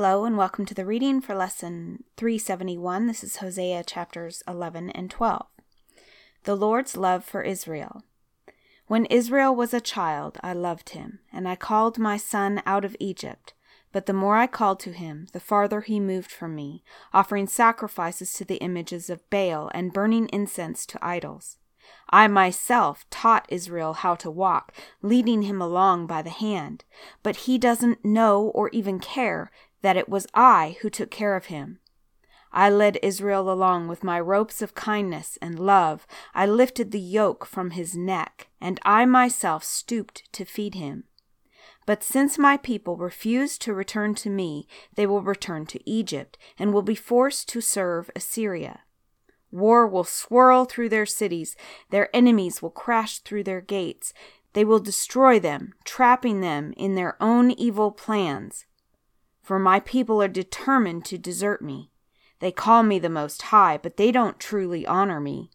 Hello, and welcome to the reading for lesson 371. This is Hosea chapters 11 and 12. The Lord's love for Israel. When Israel was a child, I loved him, and I called my son out of Egypt. But the more I called to him, the farther he moved from me, offering sacrifices to the images of Baal and burning incense to idols. I myself taught Israel how to walk, leading him along by the hand. But he doesn't know or even care that it was I who took care of him. I led Israel along with my ropes of kindness and love. I lifted the yoke from his neck, and I myself stooped to feed him. But since my people refuse to return to me, they will return to Egypt, and will be forced to serve Assyria. War will swirl through their cities, their enemies will crash through their gates. They will destroy them, trapping them in their own evil plans for my people are determined to desert me. They call me the Most High, but they don't truly honor me.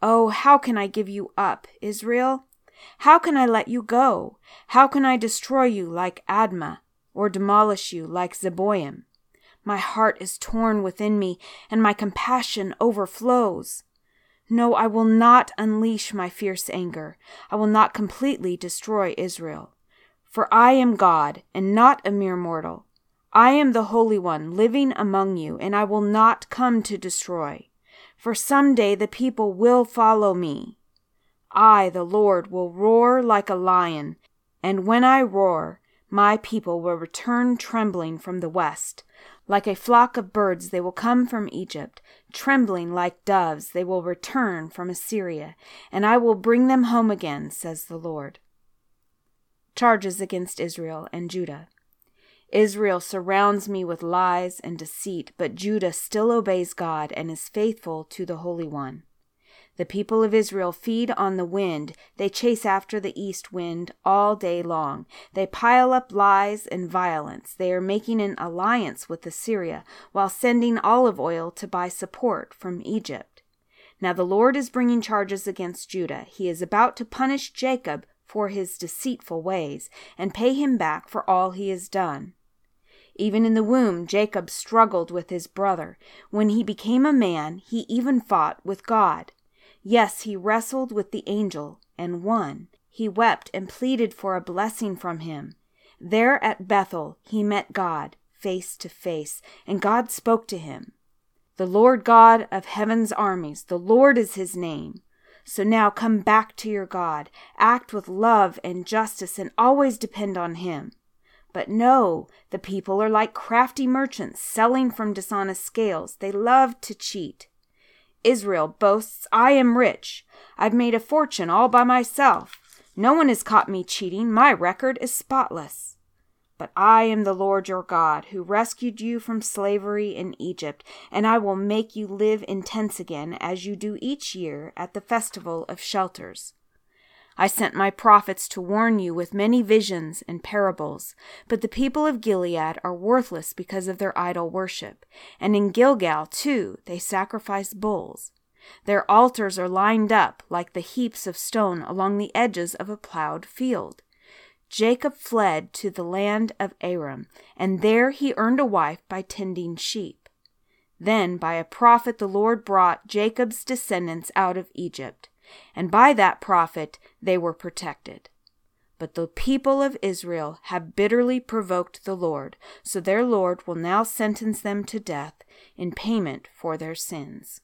Oh, how can I give you up, Israel? How can I let you go? How can I destroy you like Admah, or demolish you like Zeboim? My heart is torn within me, and my compassion overflows. No, I will not unleash my fierce anger. I will not completely destroy Israel. For I am God, and not a mere mortal. I am the Holy One living among you, and I will not come to destroy. For some day the people will follow me. I, the Lord, will roar like a lion, and when I roar, my people will return trembling from the west. Like a flock of birds, they will come from Egypt. Trembling like doves, they will return from Assyria, and I will bring them home again, says the Lord. Charges against Israel and Judah. Israel surrounds me with lies and deceit, but Judah still obeys God and is faithful to the Holy One. The people of Israel feed on the wind. They chase after the east wind all day long. They pile up lies and violence. They are making an alliance with Assyria while sending olive oil to buy support from Egypt. Now the Lord is bringing charges against Judah. He is about to punish Jacob for his deceitful ways and pay him back for all he has done. Even in the womb, Jacob struggled with his brother. When he became a man, he even fought with God. Yes, he wrestled with the angel and won. He wept and pleaded for a blessing from him. There at Bethel, he met God face to face, and God spoke to him. The Lord God of heaven's armies, the Lord is his name. So now come back to your God, act with love and justice, and always depend on him. But no, the people are like crafty merchants selling from dishonest scales. They love to cheat. Israel boasts, I am rich. I've made a fortune all by myself. No one has caught me cheating. My record is spotless. But I am the Lord your God, who rescued you from slavery in Egypt, and I will make you live in tents again, as you do each year at the festival of shelters. I sent my prophets to warn you with many visions and parables, but the people of Gilead are worthless because of their idol worship, and in Gilgal, too, they sacrifice bulls. Their altars are lined up like the heaps of stone along the edges of a plowed field. Jacob fled to the land of Aram, and there he earned a wife by tending sheep. Then by a prophet the Lord brought Jacob's descendants out of Egypt and by that prophet they were protected. But the people of Israel have bitterly provoked the Lord, so their Lord will now sentence them to death in payment for their sins.